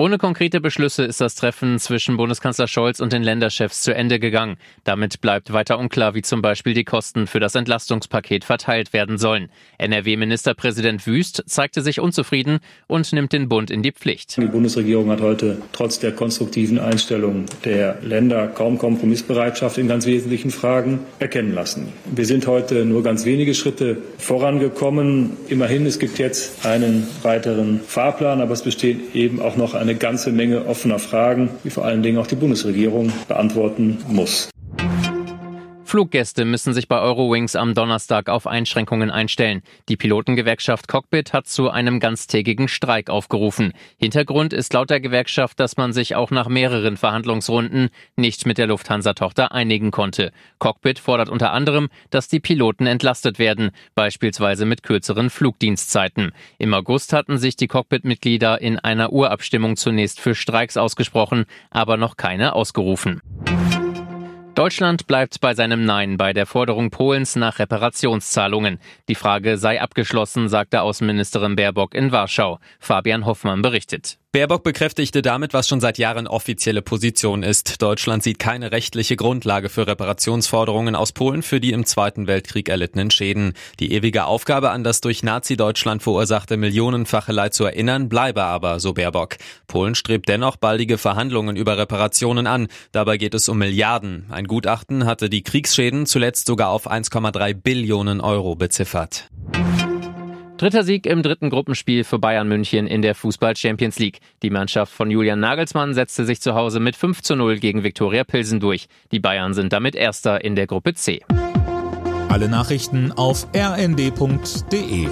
Ohne konkrete Beschlüsse ist das Treffen zwischen Bundeskanzler Scholz und den Länderchefs zu Ende gegangen. Damit bleibt weiter unklar, wie zum Beispiel die Kosten für das Entlastungspaket verteilt werden sollen. NRW-Ministerpräsident Wüst zeigte sich unzufrieden und nimmt den Bund in die Pflicht. Die Bundesregierung hat heute trotz der konstruktiven Einstellung der Länder kaum Kompromissbereitschaft in ganz wesentlichen Fragen erkennen lassen. Wir sind heute nur ganz wenige Schritte vorangekommen. Immerhin, es gibt jetzt einen weiteren Fahrplan, aber es besteht eben auch noch ein eine ganze Menge offener Fragen, die vor allen Dingen auch die Bundesregierung beantworten muss. Fluggäste müssen sich bei Eurowings am Donnerstag auf Einschränkungen einstellen. Die Pilotengewerkschaft Cockpit hat zu einem ganztägigen Streik aufgerufen. Hintergrund ist laut der Gewerkschaft, dass man sich auch nach mehreren Verhandlungsrunden nicht mit der Lufthansa-Tochter einigen konnte. Cockpit fordert unter anderem, dass die Piloten entlastet werden, beispielsweise mit kürzeren Flugdienstzeiten. Im August hatten sich die Cockpit-Mitglieder in einer Urabstimmung zunächst für Streiks ausgesprochen, aber noch keine ausgerufen. Deutschland bleibt bei seinem Nein bei der Forderung Polens nach Reparationszahlungen. Die Frage sei abgeschlossen, sagte Außenministerin Baerbock in Warschau. Fabian Hoffmann berichtet. Baerbock bekräftigte damit, was schon seit Jahren offizielle Position ist. Deutschland sieht keine rechtliche Grundlage für Reparationsforderungen aus Polen für die im Zweiten Weltkrieg erlittenen Schäden. Die ewige Aufgabe an das durch Nazi-Deutschland verursachte millionenfache Leid zu erinnern, bleibe aber, so Baerbock. Polen strebt dennoch baldige Verhandlungen über Reparationen an. Dabei geht es um Milliarden. Ein Gutachten hatte die Kriegsschäden zuletzt sogar auf 1,3 Billionen Euro beziffert. Dritter Sieg im dritten Gruppenspiel für Bayern München in der Fußball Champions League. Die Mannschaft von Julian Nagelsmann setzte sich zu Hause mit 5 zu 0 gegen Viktoria Pilsen durch. Die Bayern sind damit Erster in der Gruppe C. Alle Nachrichten auf rnd.de